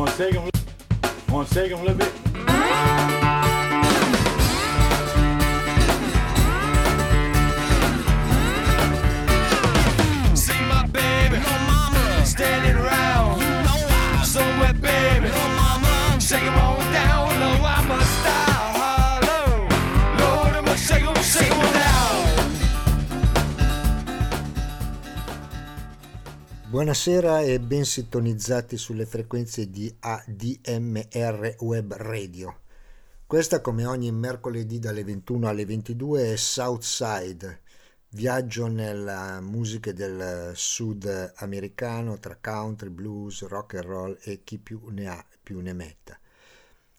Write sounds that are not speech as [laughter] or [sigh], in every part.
Wanna shake them, wanna shake them a little bit? Buonasera e ben sintonizzati sulle frequenze di ADMR Web Radio. Questa, come ogni mercoledì dalle 21 alle 22, è Southside, viaggio nella musica del sud americano tra country, blues, rock and roll e chi più ne ha più ne metta.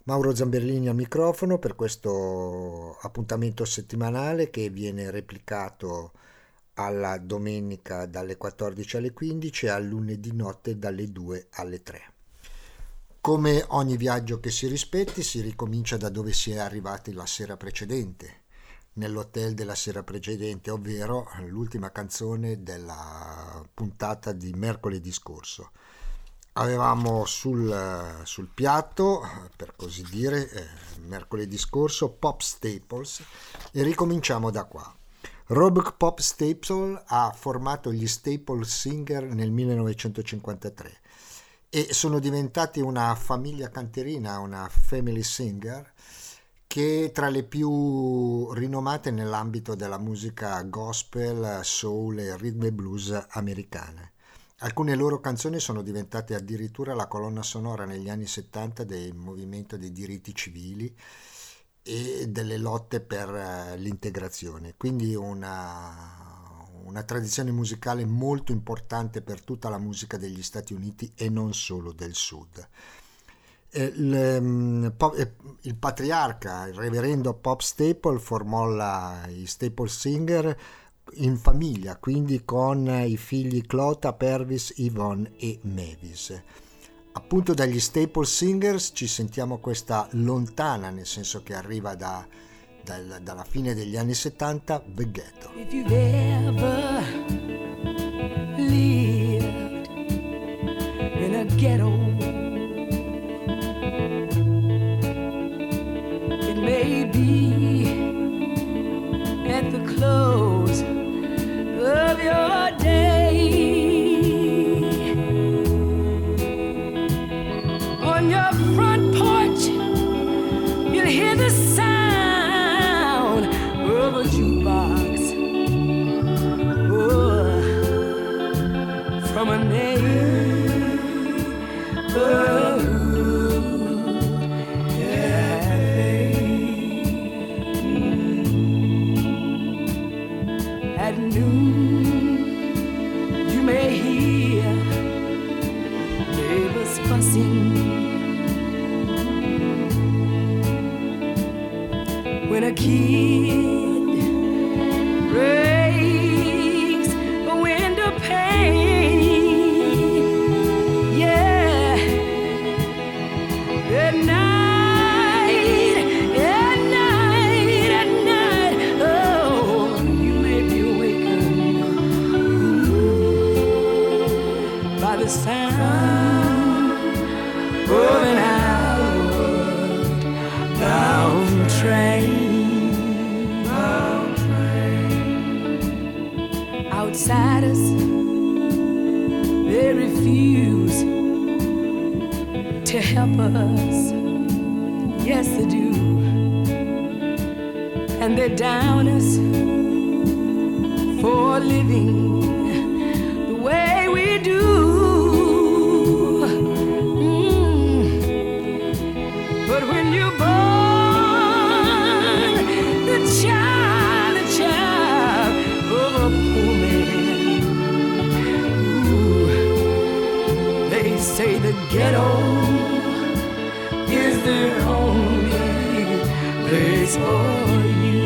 Mauro Zamberlini al microfono per questo appuntamento settimanale che viene replicato alla domenica dalle 14 alle 15 e al lunedì notte dalle 2 alle 3. Come ogni viaggio che si rispetti, si ricomincia da dove si è arrivati la sera precedente, nell'hotel della sera precedente, ovvero l'ultima canzone della puntata di mercoledì scorso. Avevamo sul, sul piatto, per così dire, eh, mercoledì scorso, Pop Staples e ricominciamo da qua. Robert Pop Staple ha formato gli Staple Singer nel 1953 e sono diventati una famiglia canterina, una family singer che è tra le più rinomate nell'ambito della musica gospel, soul e rhythm and blues americane. Alcune loro canzoni sono diventate addirittura la colonna sonora negli anni 70 del movimento dei diritti civili e delle lotte per eh, l'integrazione. Quindi una, una tradizione musicale molto importante per tutta la musica degli Stati Uniti e non solo del sud. Il, mm, il patriarca, il reverendo Pop Staple, formò la, i Staple Singer in famiglia, quindi con i figli Clota, Pervis, Yvonne e Mavis. Appunto dagli Staple Singers ci sentiamo questa lontana, nel senso che arriva da- dal- dalla fine degli anni 70, The Ghetto. If you've ever lived in a ghetto, it may be at the close sound of an outward bound train. Outsiders, they refuse to help us. Yes, they do. And they down us for living ghetto is the only place for you.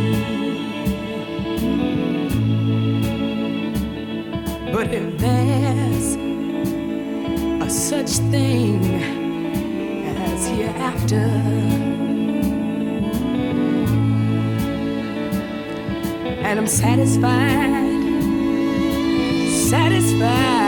But if there's a such thing as hereafter. And I'm satisfied, satisfied,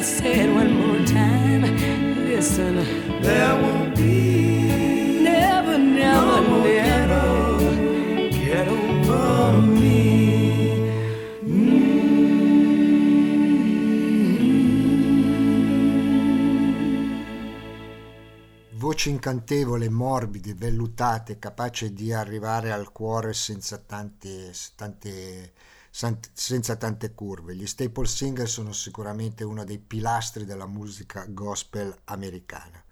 Believe I said one more time. Listen, there won't be never, never, never get over me. Voce incantevole, morbide, vellutate, capace di arrivare al cuore senza tante, tante, senza tante curve. Gli Staple Singer sono sicuramente uno dei pilastri della musica gospel americana.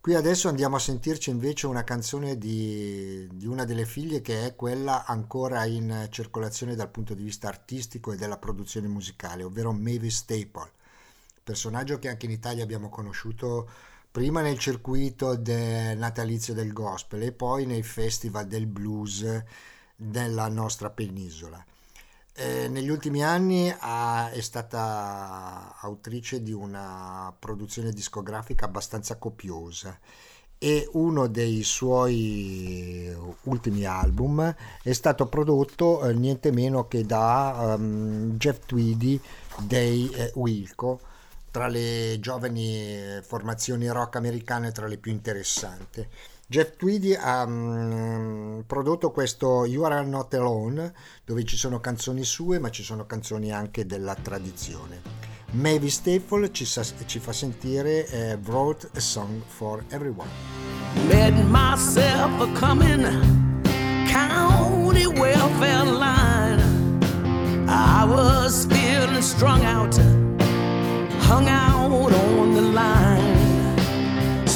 Qui adesso andiamo a sentirci invece una canzone di, di una delle figlie che è quella ancora in circolazione dal punto di vista artistico e della produzione musicale, ovvero Mavis Staple, personaggio che anche in Italia abbiamo conosciuto prima nel circuito del natalizio del gospel e poi nei festival del blues della nostra penisola. Eh, negli ultimi anni ha, è stata autrice di una produzione discografica abbastanza copiosa e uno dei suoi ultimi album è stato prodotto eh, niente meno che da um, Jeff Tweedy dei eh, Wilco tra le giovani formazioni rock americane tra le più interessanti. Jeff Tweedy ha um, prodotto questo You Are Not Alone, dove ci sono canzoni sue, ma ci sono canzoni anche della tradizione. Mavis Staple ci, sa, ci fa sentire eh, Wrote a Song for Everyone. Met myself a coming county welfare line. I was feeling strung out, hung out on the line.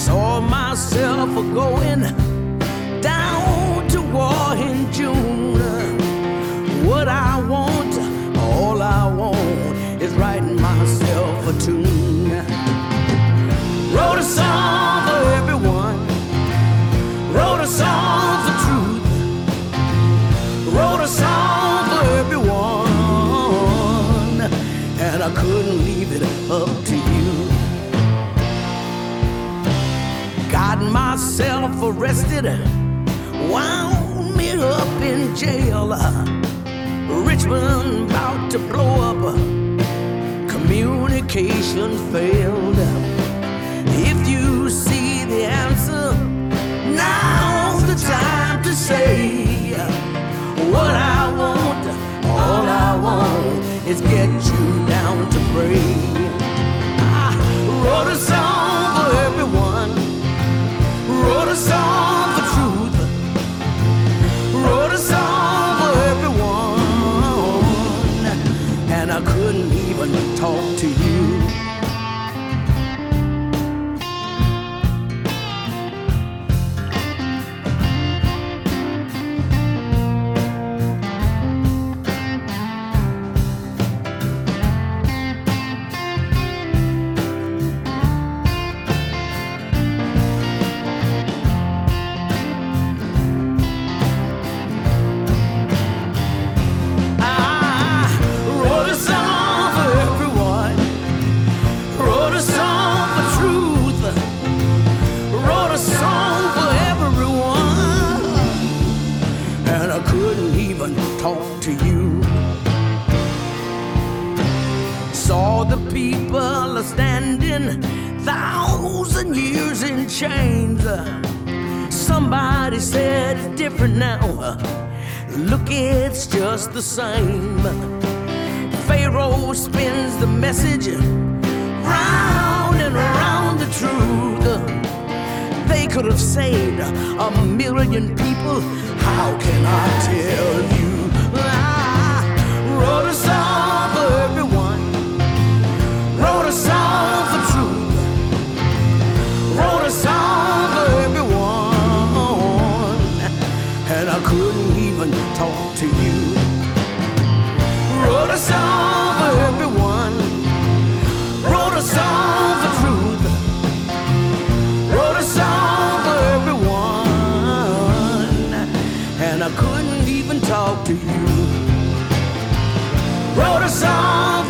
Saw myself going down to war in June. What I want, all I want, is writing myself a tune. Wrote a song for everyone. Wrote a song for truth. Wrote a song for everyone. And I couldn't leave it up myself arrested. Wound me up in jail. Richmond about to blow up. Communication failed. If you see the answer, now's the time to say what I want. All I want is get you down to pray. I wrote a song a song The people are standing thousand years in chains. Somebody said it's different now. Look, it's just the same. Pharaoh spins the message round and round the truth. They could have saved a million people. How can I tell you? I wrote a song song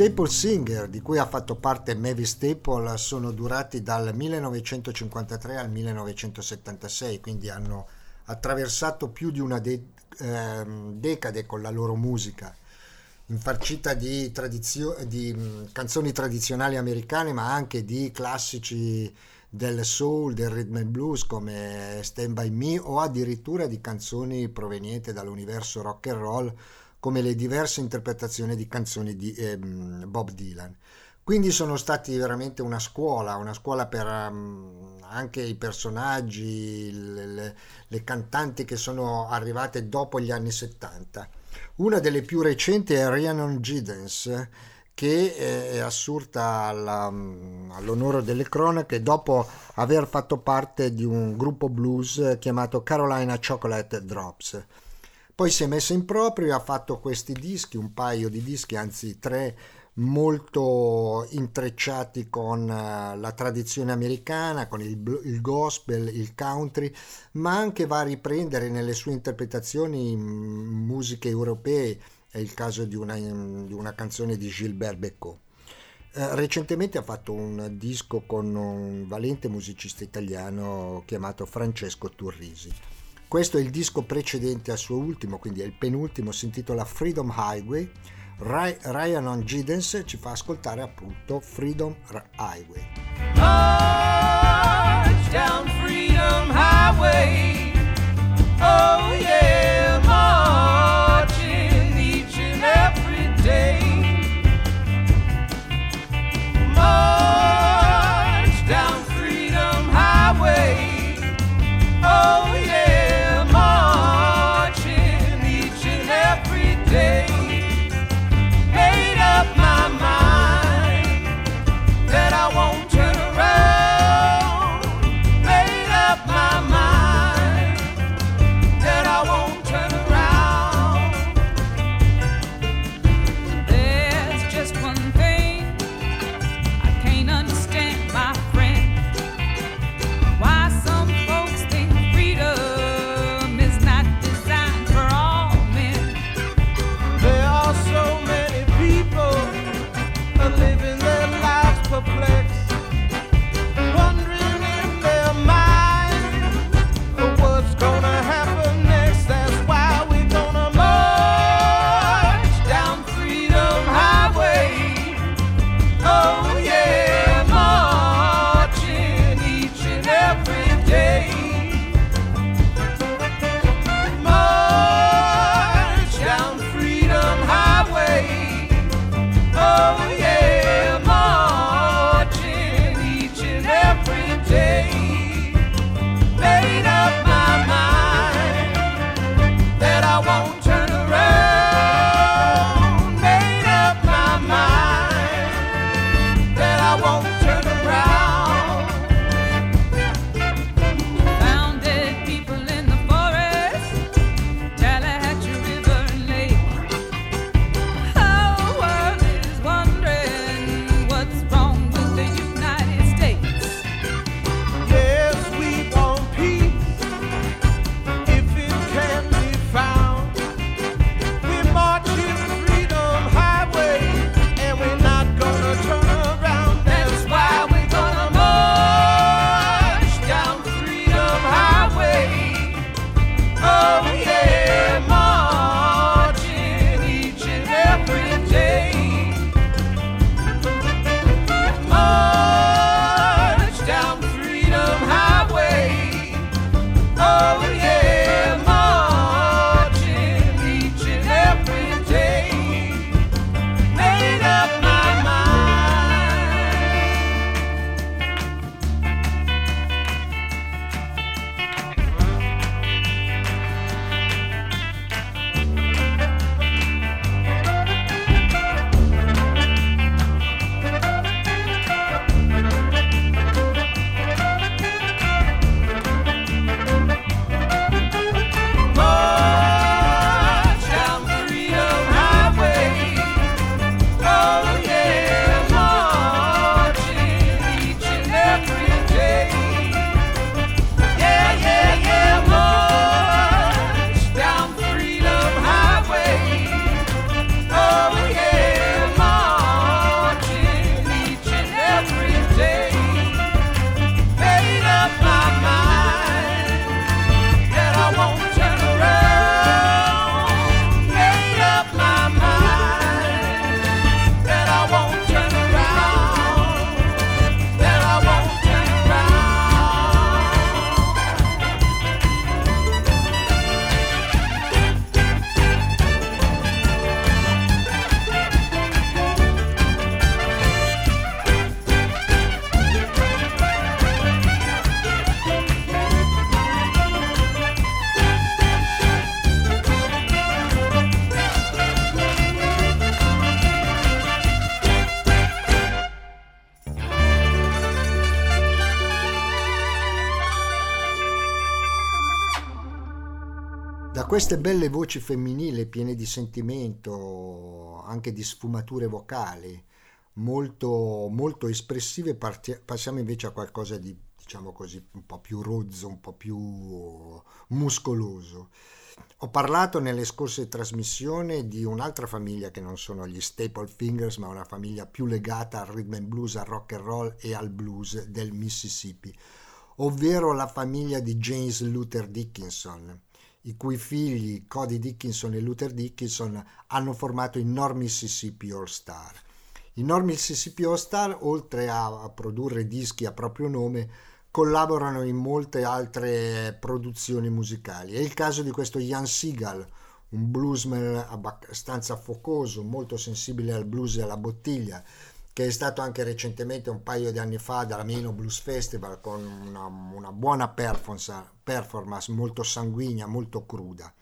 Staple Singer, di cui ha fatto parte Mavis Staple, sono durati dal 1953 al 1976, quindi hanno attraversato più di una de- ehm, decade con la loro musica, infarcita di, tradizio- di mh, canzoni tradizionali americane, ma anche di classici del soul, del rhythm and blues come Stand By Me o addirittura di canzoni provenienti dall'universo rock and roll come le diverse interpretazioni di canzoni di ehm, Bob Dylan. Quindi sono stati veramente una scuola, una scuola per um, anche i personaggi, le, le, le, cantanti che sono arrivate dopo gli anni 70. Una delle più recenti è Rhiannon Giddens, che è assurta alla, all'onore delle cronache dopo aver fatto parte di un gruppo blues chiamato Carolina Chocolate Drops. Poi si è messa in proprio e ha fatto questi dischi, un paio di dischi, anzi tre, molto intrecciati con eh, la tradizione americana, con il, il, gospel, il country, ma anche va a riprendere nelle sue interpretazioni mm, musiche europee, è il caso di una, di una canzone di Gilbert Becot. Eh, recentemente ha fatto un disco con un valente musicista italiano chiamato Francesco Turrisi. Questo è il disco precedente al suo ultimo, quindi è il penultimo, si intitola Freedom Highway. Ryan on Giddens ci fa ascoltare appunto Freedom Highway. March down Freedom Highway. Oh yeah, marching each and every day. March queste belle voci femminili piene di sentimento, anche di sfumature vocali, molto, molto espressive, parti- passiamo invece a qualcosa di, diciamo così, un po' più rozzo, un po' più muscoloso. Ho parlato nelle scorse trasmissioni di un'altra famiglia che non sono gli Staple Fingers, ma una famiglia più legata al rhythm and blues, al rock and roll e al blues del Mississippi, ovvero la famiglia di James Luther Dickinson, i cui figli Cody Dickinson e Luther Dickinson hanno formato i North Mississippi All Star. I North Mississippi All Star, oltre a produrre dischi a proprio nome, collaborano in molte altre produzioni musicali. È il caso di questo Ian Seagal, un bluesman abbastanza focoso, molto sensibile al blues e alla bottiglia, che è stato anche recentemente un paio di anni fa dalla Meno Blues Festival con una, una buona performance, performance molto sanguigna, molto cruda.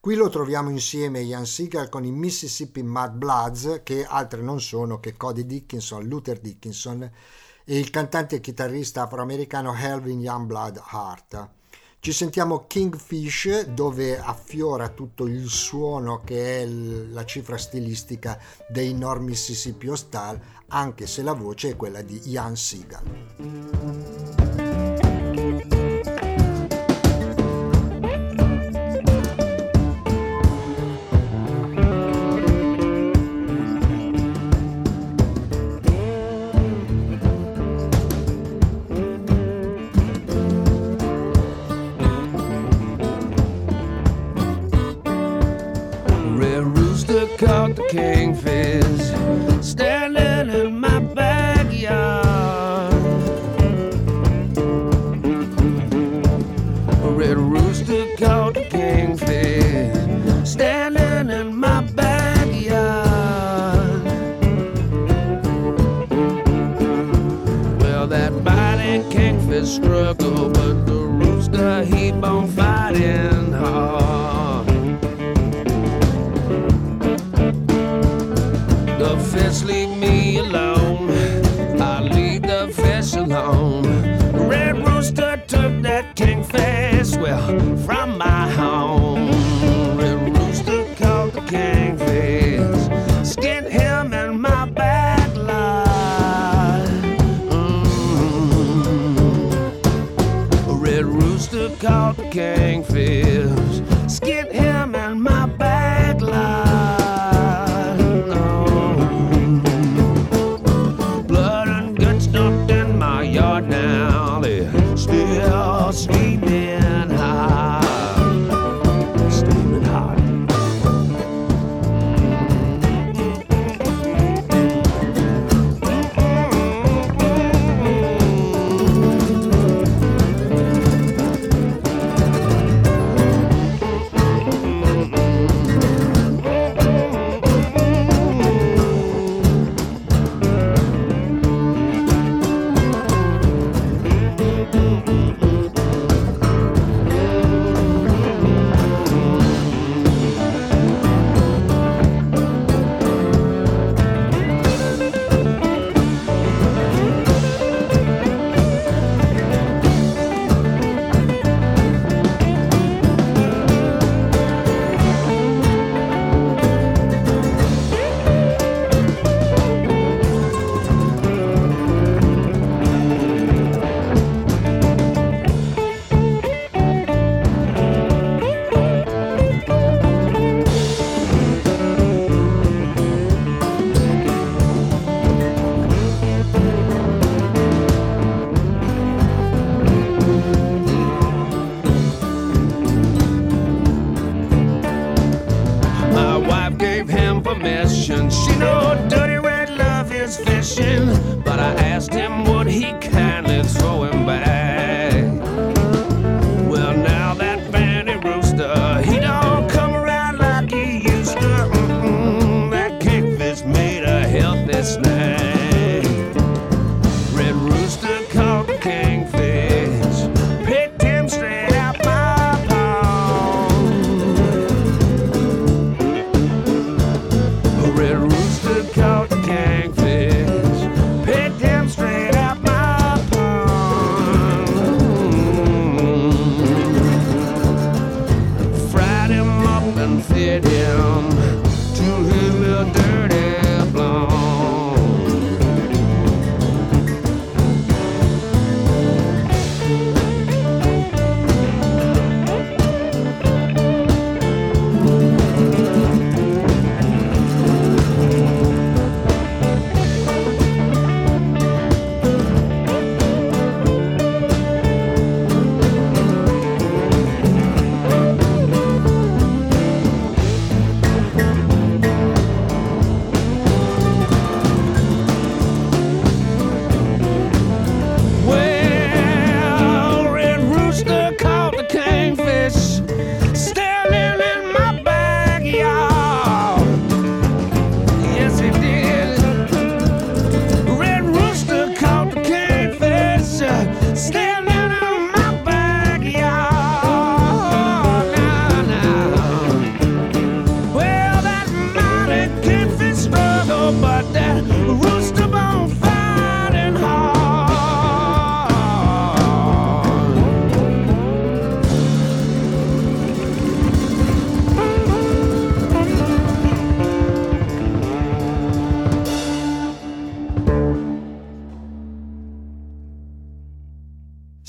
Qui lo troviamo insieme Ian Seagal con i Mississippi Mud Bloods, che altri non sono che Cody Dickinson, Luther Dickinson e il cantante e chitarrista afroamericano Helvin Youngblood Hart. Ci sentiamo Kingfish dove affiora tutto il suono che è la cifra stilistica dei North Mississippi Hostal, anche se la voce è quella di Ian Seagal. caught the kingfish. Standing in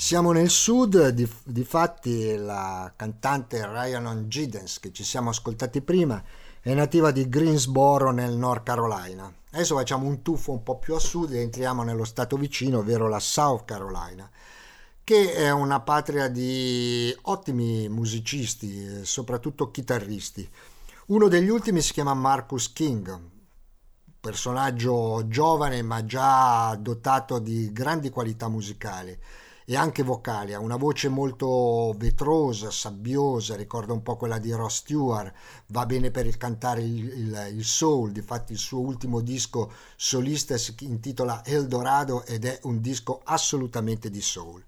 Siamo nel sud, di, difatti la cantante Ryan Giddens che ci siamo ascoltati prima è nativa di Greensboro nel North Carolina. Adesso facciamo un tuffo un po' più a sud e entriamo nello stato vicino, ovvero la South Carolina, che è una patria di ottimi musicisti, soprattutto chitarristi. Uno degli ultimi si chiama Marcus King, personaggio giovane ma già dotato di grandi qualità musicali e anche vocali, ha una voce molto vetrosa, sabbiosa, ricorda un po' quella di Ross Stewart, va bene per il cantare il, il, il soul, difatti il suo ultimo disco solista si intitola Eldorado ed è un disco assolutamente di soul.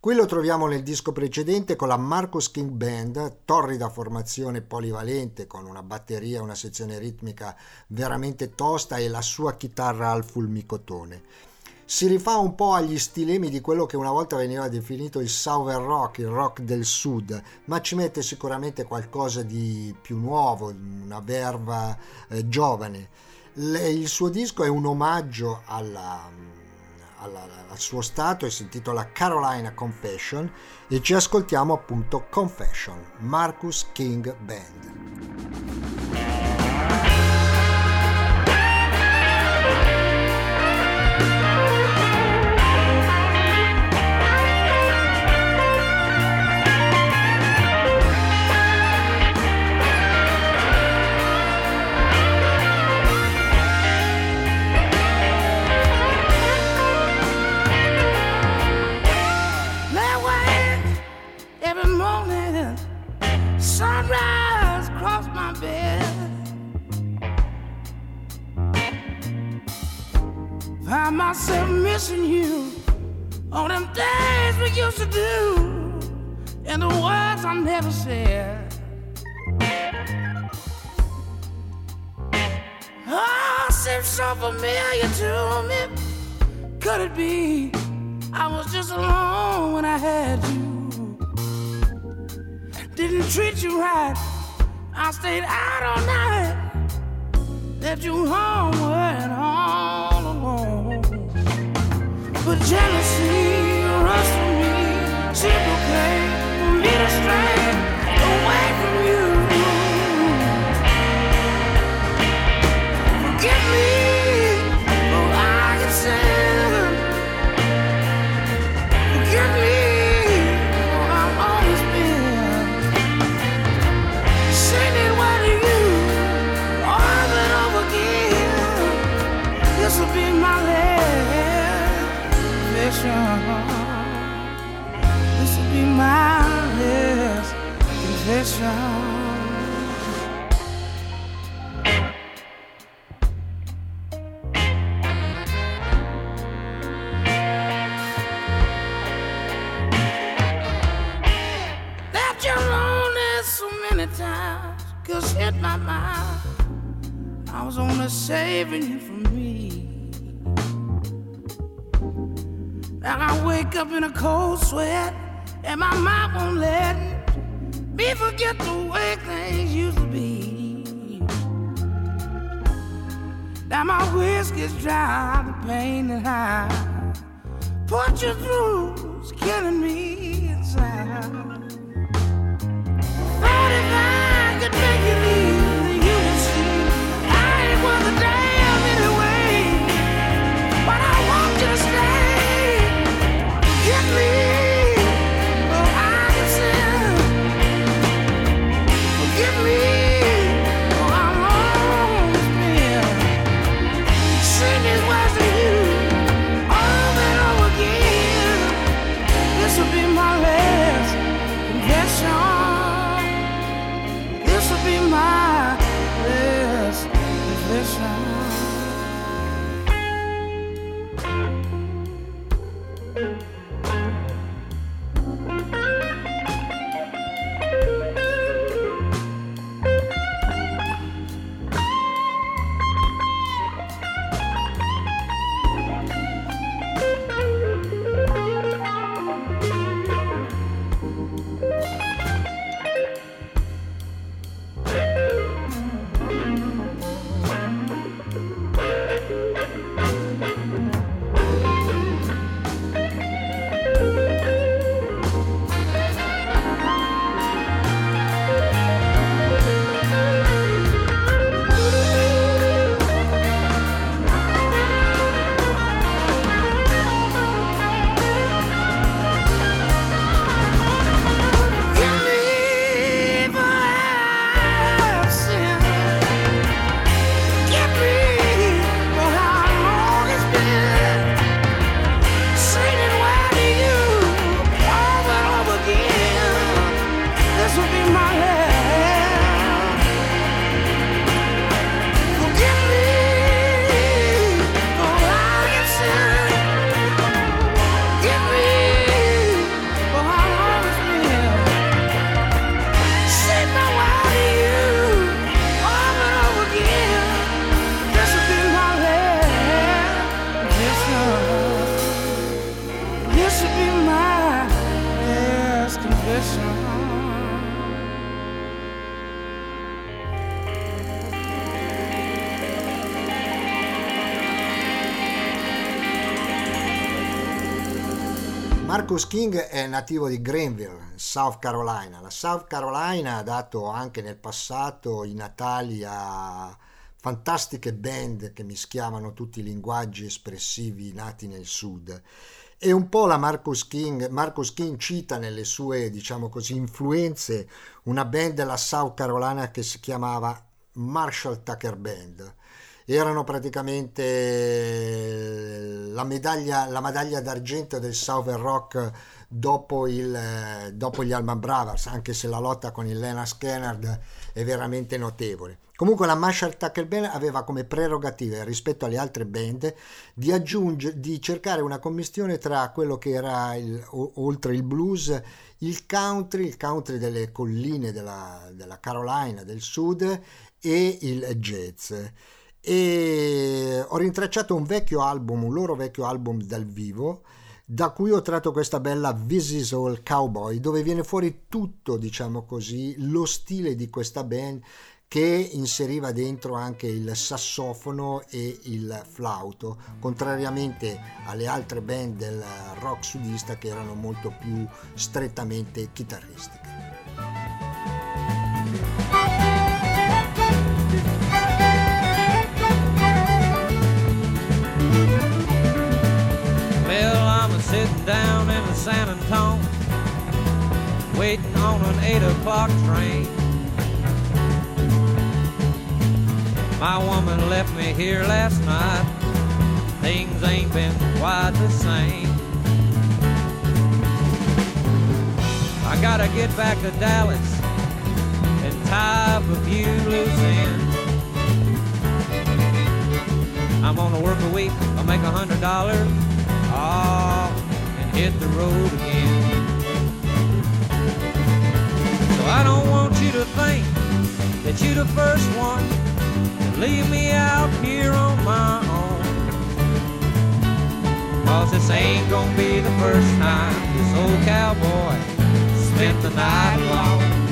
Qui lo troviamo nel disco precedente con la Marcus King Band, torrida formazione polivalente con una batteria una sezione ritmica veramente tosta e la sua chitarra al fulmicotone si rifà un po' agli stilemi di quello che una volta veniva definito il Southern Rock, il rock del sud, ma ci mette sicuramente qualcosa di più nuovo, una verva eh, giovane. Le, il suo disco è un omaggio alla, alla, al suo stato e si intitola Carolina Confession e ci ascoltiamo appunto Confession, Marcus King Band. Myself missing you All them things we used to do, and the words I never said. Oh, seems so familiar to me. Could it be I was just alone when I had you? didn't treat you right. I stayed out all night, left you homeward all alone but jealousy runs through me. She proclaimed, lead astray. Confession. Left you lonely so many times, cause hit my mind. I was only saving you from me. Now I wake up in a cold sweat, and my mind won't let me forget the way things used to be. Now my whiskey's dry, the pain that I put you through killing me inside. Thought if I could make you Marcus King è nativo di Greenville, South Carolina. La South Carolina ha dato anche nel passato i natali a fantastiche band che mischiavano tutti i linguaggi espressivi nati nel sud. E un po' la Marcus King, Marcus King cita nelle sue, diciamo così, influenze una band della South Carolina che si chiamava Marshall Tucker Band erano praticamente eh, la medaglia, la medaglia d'argento del Southern Rock dopo, il, eh, dopo gli Alman Brothers, anche se la lotta con il Lena Skennard è veramente notevole. Comunque la Marshall Tucker Band aveva come prerogativa rispetto alle altre band di, aggiungere, di cercare una commistione tra quello che era il, oltre il blues, il country, il country delle colline della, della Carolina del sud e il jazz e ho rintracciato un vecchio album, un loro vecchio album dal vivo da cui ho tratto questa bella This is All Cowboy dove viene fuori tutto diciamo così lo stile di questa band che inseriva dentro anche il sassofono e il flauto, contrariamente alle altre band del rock sudista che erano molto più strettamente chitarristiche. Sitting down in the San Antonio, waiting on an 8 o'clock train. My woman left me here last night, things ain't been quite the same. I gotta get back to Dallas and tie up a few loose ends. I'm gonna work a week, I'll make a hundred dollars. Oh, hit the road again. So I don't want you to think that you're the first one to leave me out here on my own. Cause this ain't gonna be the first time this old cowboy spent the night alone.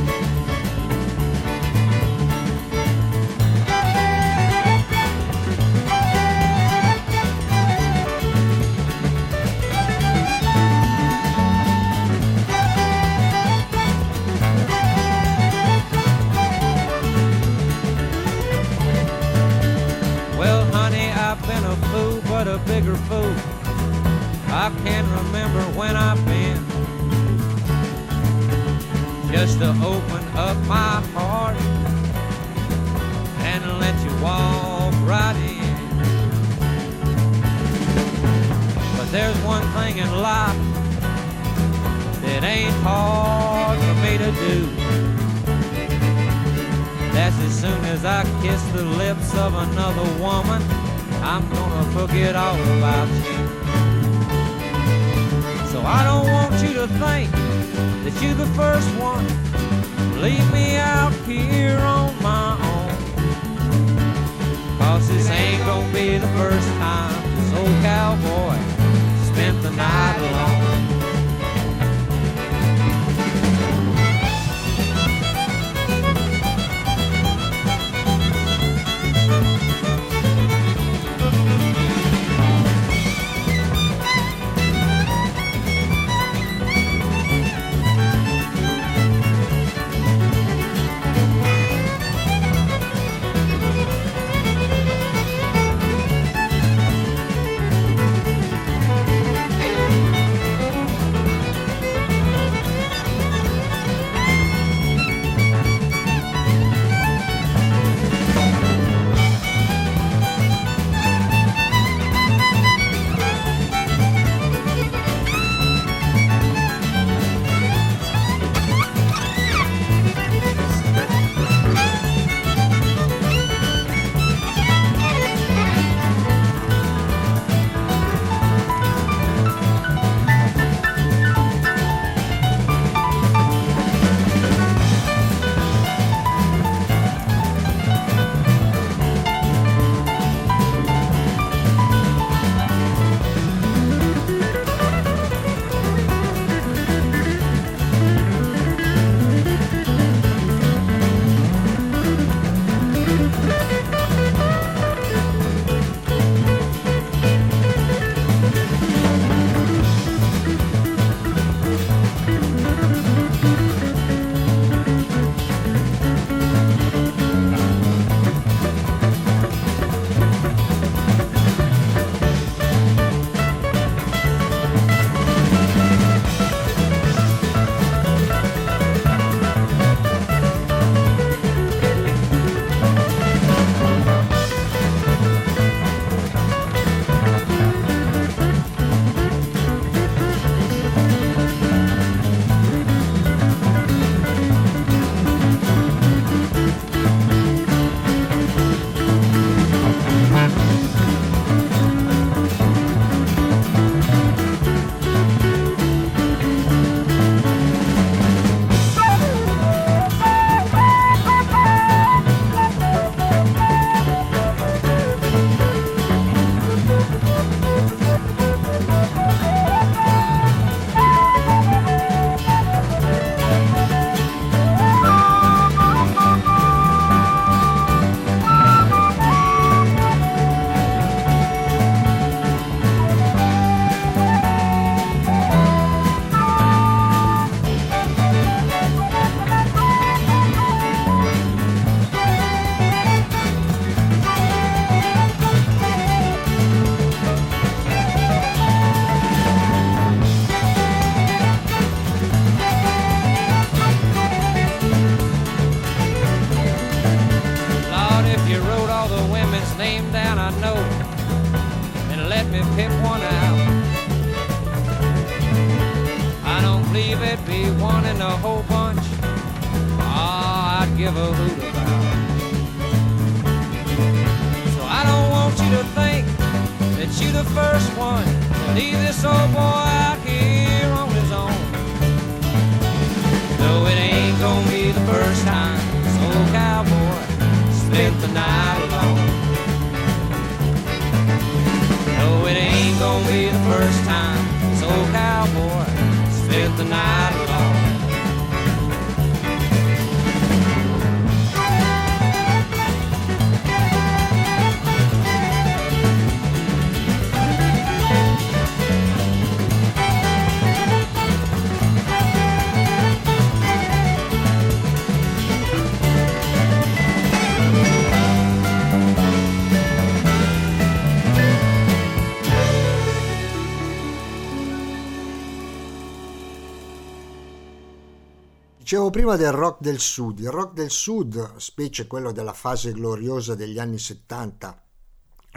Dicevo prima del rock del sud. Il rock del sud, specie quello della fase gloriosa degli anni 70,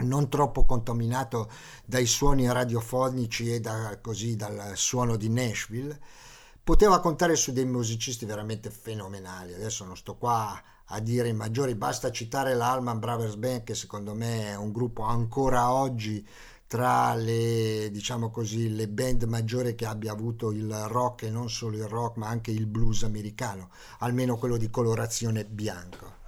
non troppo contaminato dai suoni radiofonici e da, così dal suono di Nashville, poteva contare su dei musicisti veramente fenomenali. Adesso non sto qua a dire i maggiori, basta citare la Allman Brothers Band che secondo me è un gruppo ancora oggi tra le, diciamo così, le band maggiori che abbia avuto il rock e non solo il rock ma anche il blues americano, almeno quello di colorazione bianco.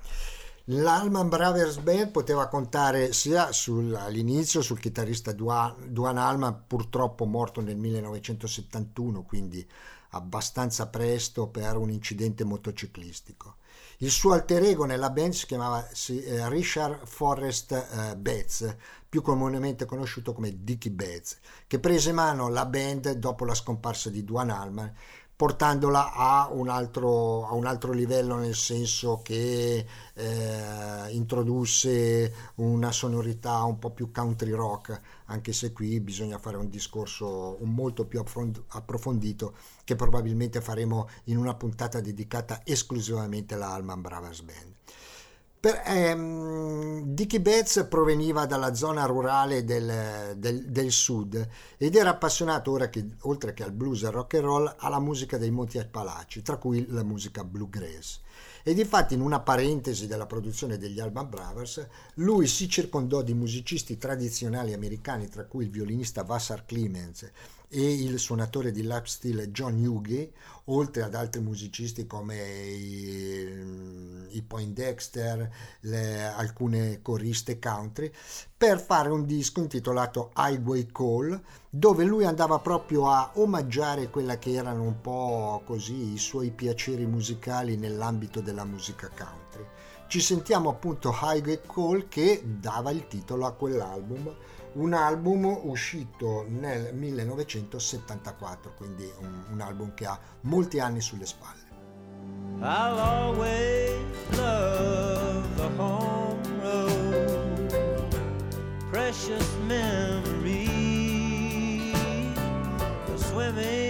L'Allman Brothers Band poteva contare sia sul, all'inizio sul chitarrista Duan, Allman, purtroppo morto nel 1971, quindi abbastanza presto per un incidente motociclistico. Il suo alter ego nella band si chiamava eh, Richard Forrest eh, Betts, più comunemente conosciuto come Dickie Betts, che prese mano la band dopo la scomparsa di Duan Allman, portandola a un altro, a un altro livello nel senso che eh, introdusse una sonorità un po' più country rock, anche se qui bisogna fare un discorso molto più approfondito che probabilmente faremo in una puntata dedicata esclusivamente alla Allman Brothers Band. Per, ehm, Dickie Betts proveniva dalla zona rurale del, del, del, sud ed era appassionato, che, oltre che al blues e al rock and roll, alla musica dei Monti Appalachi, tra cui la musica bluegrass. Ed infatti in una parentesi della produzione degli Alban Brothers, lui si circondò di musicisti tradizionali americani, tra cui il violinista Vassar Clemens e il suonatore di steel John Hughey, oltre ad altri musicisti come i, i Point Dexter, le, alcune coriste country, per fare un disco intitolato Highway Call, dove lui andava proprio a omaggiare quella che erano un po' così i suoi piaceri musicali nell'ambito della musica country. Ci sentiamo appunto Highway Call che dava il titolo a quell'album un album uscito nel 1974, quindi un, un album che ha molti anni sulle spalle. I'll always love the home road, precious memories, the swimming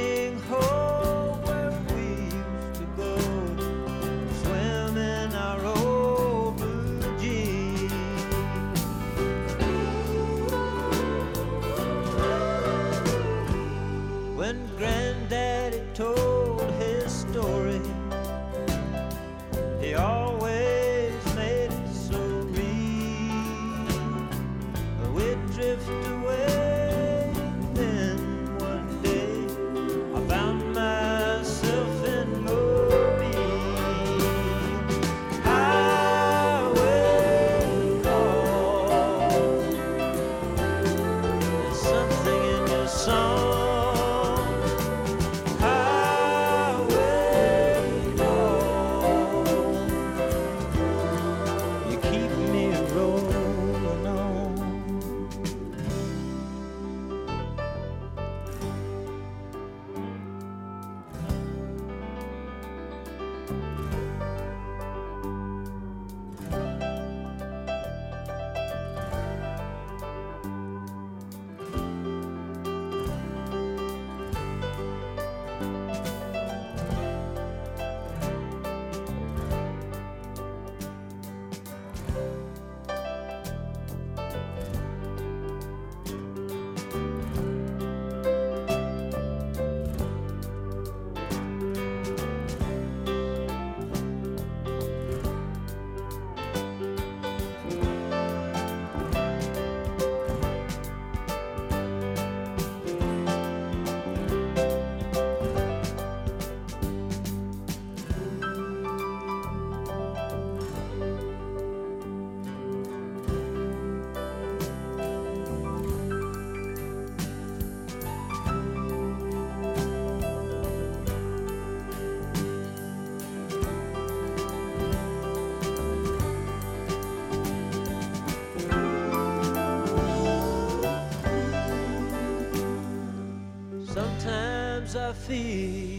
I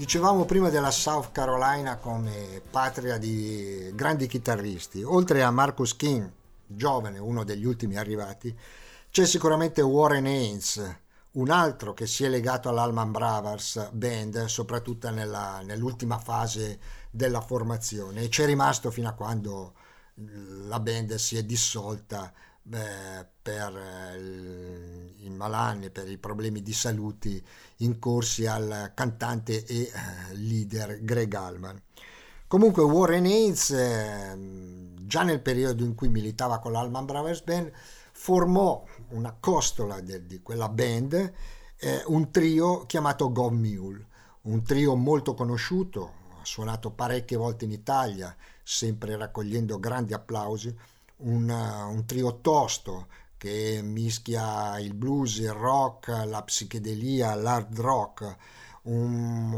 Dicevamo prima della South Carolina come patria di grandi chitarristi. Oltre a Marcus King, giovane, uno degli ultimi arrivati, c'è sicuramente Warren Haynes, un altro che si è legato all'Alman Brothers Band, soprattutto nella- nell'ultima fase della formazione, e c'è rimasto fino a quando la band si è dissolta beh, per eh, i malanni, per i problemi di salute incorsi al cantante e eh, leader Greg Allman. Comunque Warren Haynes, ehm, già nel periodo in cui militava con l'Allman Brothers Band, formò una costola de- di quella band, eh, un trio chiamato Gov Mule, un trio molto conosciuto, ha suonato parecchie volte in Italia, sempre raccogliendo grandi applausi, un, uh, un trio tosto che mischia il blues, il rock, la psichedelia, l'hard rock, un,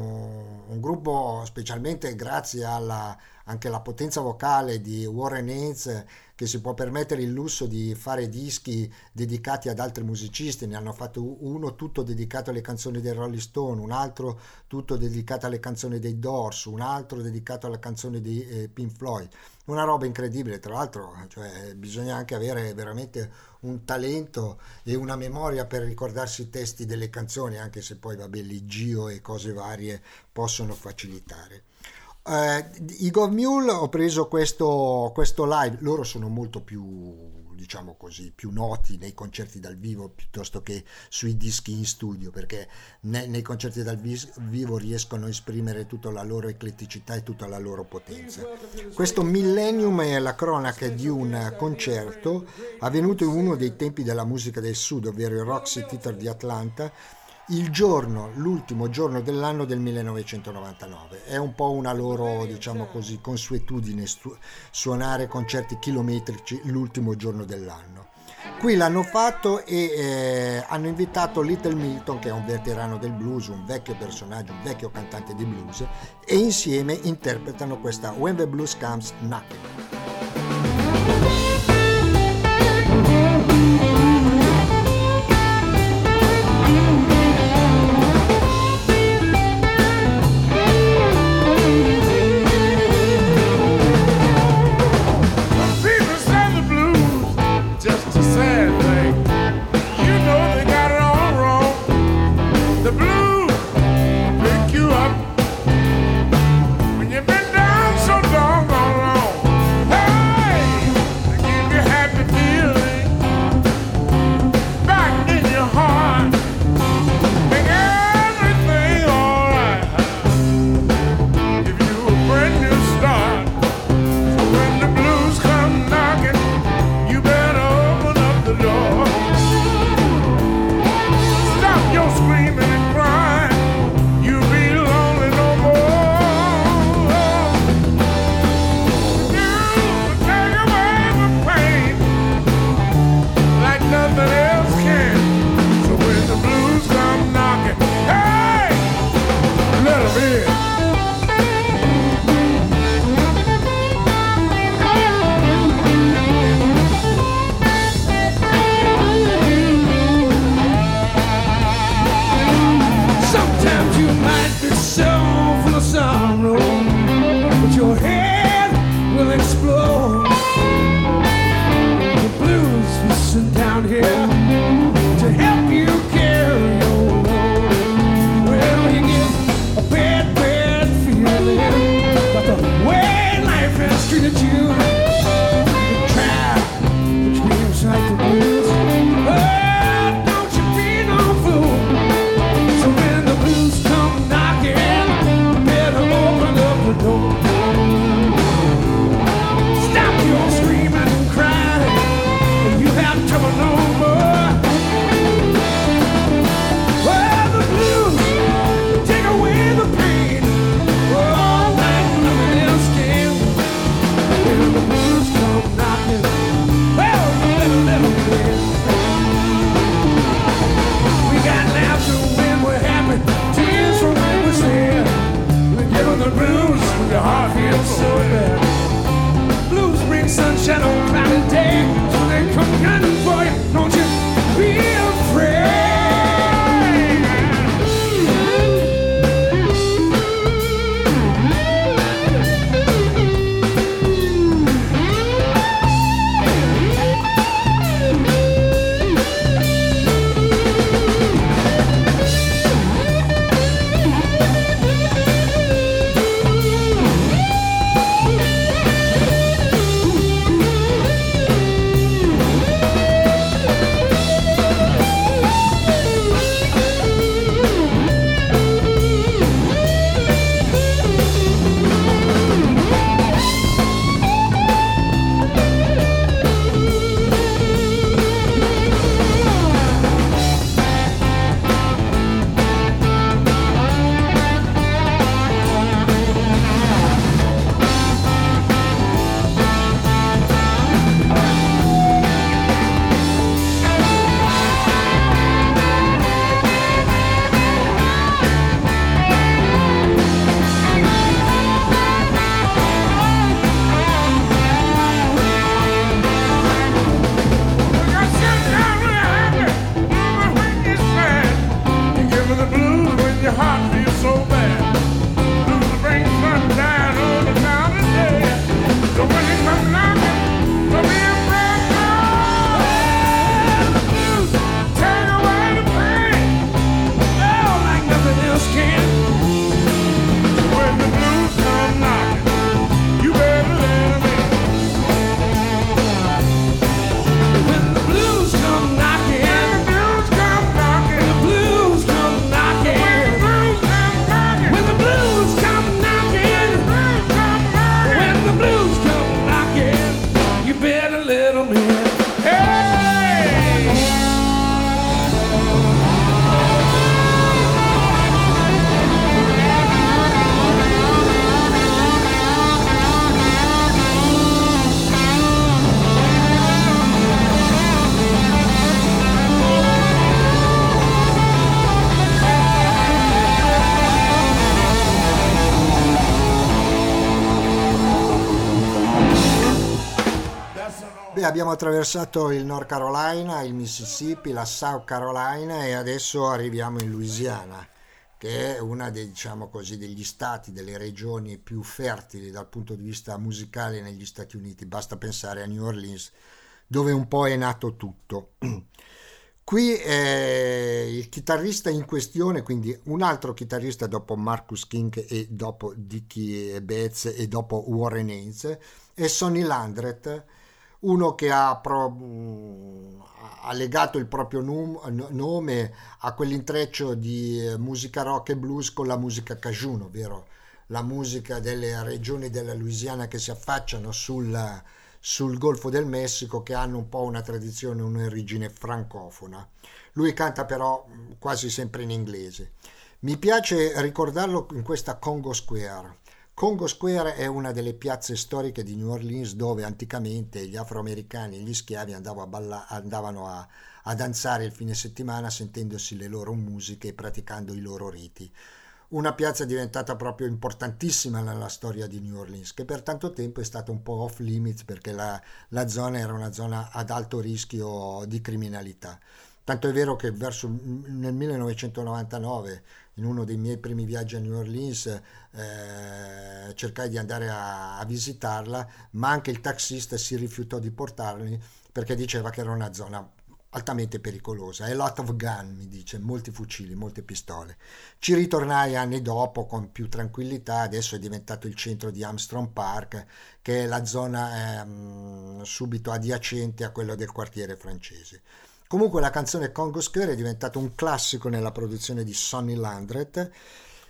un gruppo specialmente grazie alla anche la potenza vocale di Warren Haynes che si può permettere il lusso di fare dischi dedicati ad altri musicisti, ne hanno fatto uno tutto dedicato alle canzoni dei Rolling Stone, un altro tutto dedicato alle canzoni dei Doors, un altro dedicato alle canzoni di eh, Pink Floyd. Una roba incredibile, tra l'altro, cioè, bisogna anche avere veramente un talento e una memoria per ricordarsi i testi delle canzoni, anche se poi vabbè, l'igio e cose varie possono facilitare. Eh, I Gov Mule ho preso questo, questo live, loro sono molto più diciamo così, più noti nei concerti dal vivo piuttosto che sui dischi in studio, perché ne- nei concerti dal vivo riescono a esprimere tutta la loro ecletticità e tutta la loro potenza. Questo Millennium è la cronaca di un concerto avvenuto in uno dei tempi della musica del sud, ovvero il Roxy Theater di Atlanta, il giorno, l'ultimo giorno dell'anno del 1999. È un po' una loro, diciamo così, consuetudine suonare concerti chilometrici l'ultimo giorno dell'anno. Qui l'hanno fatto e eh, hanno invitato Little Milton, che è un veterano del blues, un vecchio personaggio, un vecchio cantante di blues, e insieme interpretano questa When the Blues Comes Knocking. Beh, abbiamo attraversato il North Carolina, il Mississippi, la South Carolina e adesso arriviamo in Louisiana, che è una dei, diciamo così, degli stati, delle regioni più fertili dal punto di vista musicale negli Stati Uniti. Basta pensare a New Orleans, dove un po' è nato tutto. [clears throat] Qui eh, il chitarrista in questione, quindi un altro chitarrista dopo Marcus King e dopo Dickie Betts e dopo Warren Haynes, è Sonny Landret, uno che ha, pro- ha legato il proprio num- nome a quell'intreccio di eh, musica rock e blues con la musica cajun, ovvero la musica delle regioni della Louisiana che si affacciano sul, sul Golfo del Messico, che hanno un po' una tradizione, un'origine francofona. Lui canta però mh, quasi sempre in inglese. Mi piace ricordarlo in questa Congo Square. Congo Square è una delle piazze storiche di New Orleans dove anticamente gli afroamericani e gli schiavi andavano a, balla- andavano a- a danzare il fine settimana sentendosi le loro musiche e praticando i loro riti. Una piazza diventata proprio importantissima nella storia di New Orleans, che per tanto tempo è stata un po' off limits perché la, la zona era una zona ad alto rischio di criminalità. Tanto è vero che verso nel 1999, in uno dei miei primi viaggi a New Orleans, eh, cercai di andare a, a visitarla, ma anche il taxista si rifiutò di portarmi perché diceva che era una zona altamente pericolosa. A lot of gun, mi dice, molti fucili, molte pistole. Ci ritornai anni dopo con più tranquillità, adesso è diventato il centro di Armstrong Park, che è la zona ehm, subito adiacente a quello del quartiere francese. Comunque la canzone Congo Square è diventato un classico nella produzione di Sonny Landret.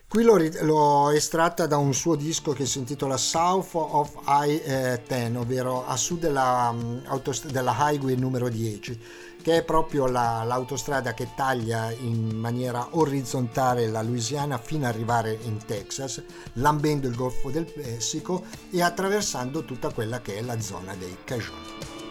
Qui l'ho, l'ho estratta da un suo disco che si intitola South of I-10, ovvero a sud della, mm, della Highway numero 10, che è proprio la- l'autostrada che taglia in maniera orizzontale la Louisiana fino ad arrivare in Texas, lambendo il Golfo del Messico e attraversando tutta quella che è la zona dei Cajun.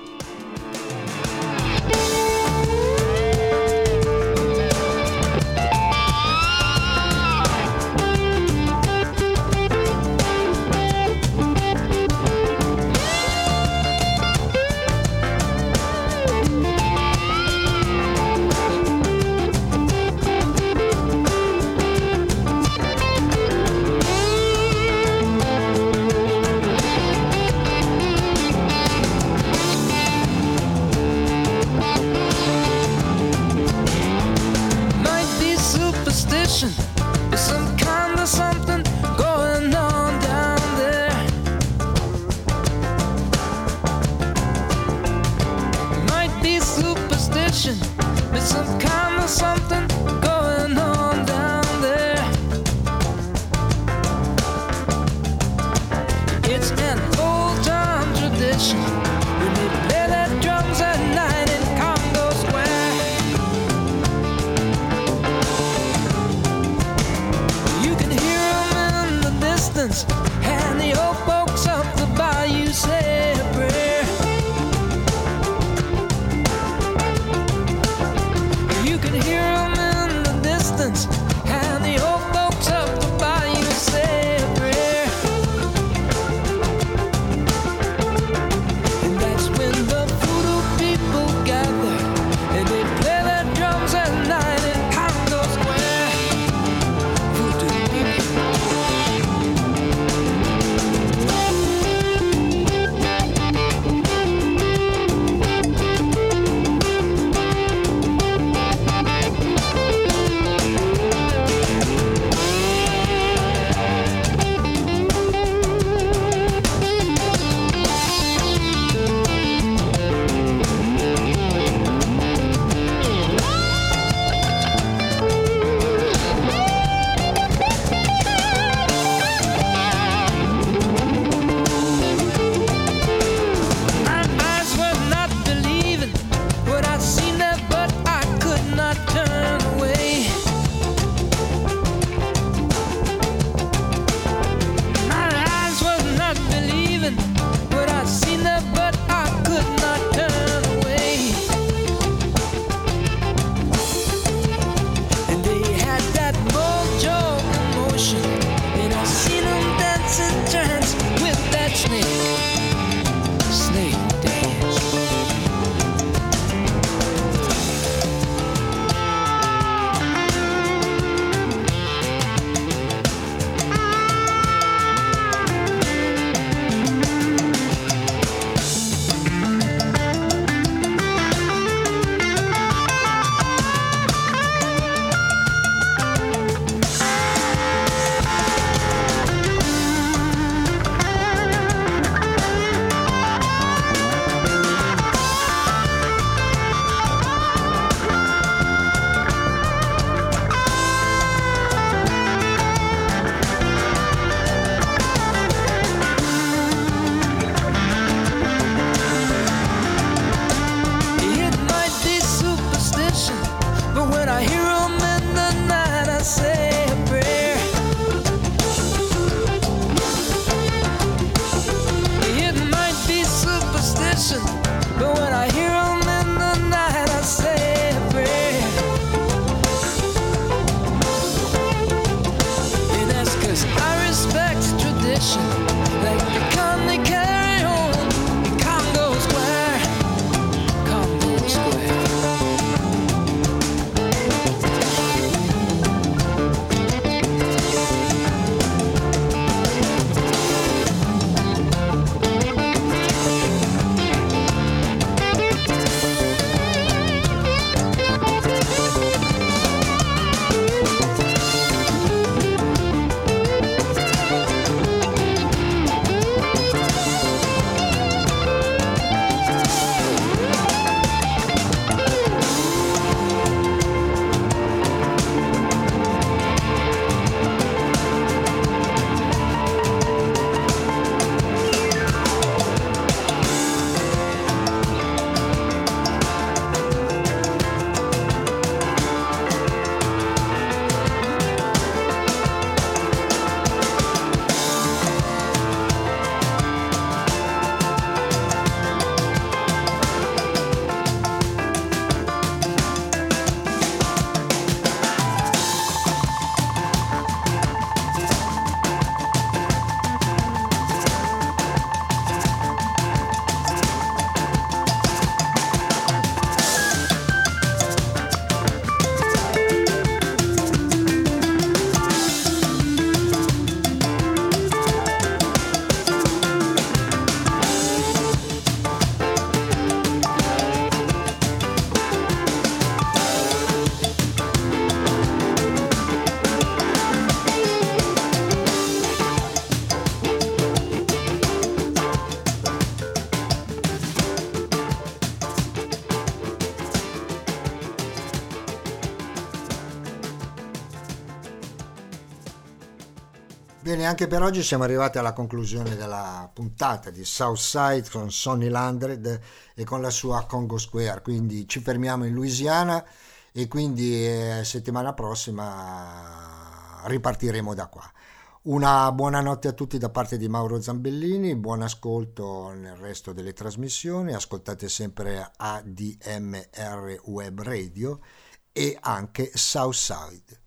Anche per oggi siamo arrivati alla conclusione della puntata di Southside con Sonny Landred e con la sua Congo Square, quindi ci fermiamo in Louisiana e quindi eh, settimana prossima ripartiremo da qua. Una buona notte a tutti da parte di Mauro Zambellini, buon ascolto nel resto delle trasmissioni, ascoltate sempre ADMR Web Radio e anche Southside.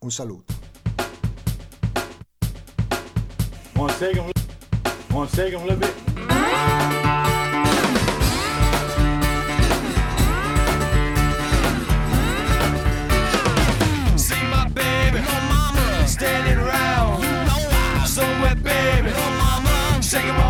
Un saluto. Wanna shake them? Wanna shake them a little bit? See my baby, no mama, standing around. You know I'm somewhere, baby, no mama, shaking my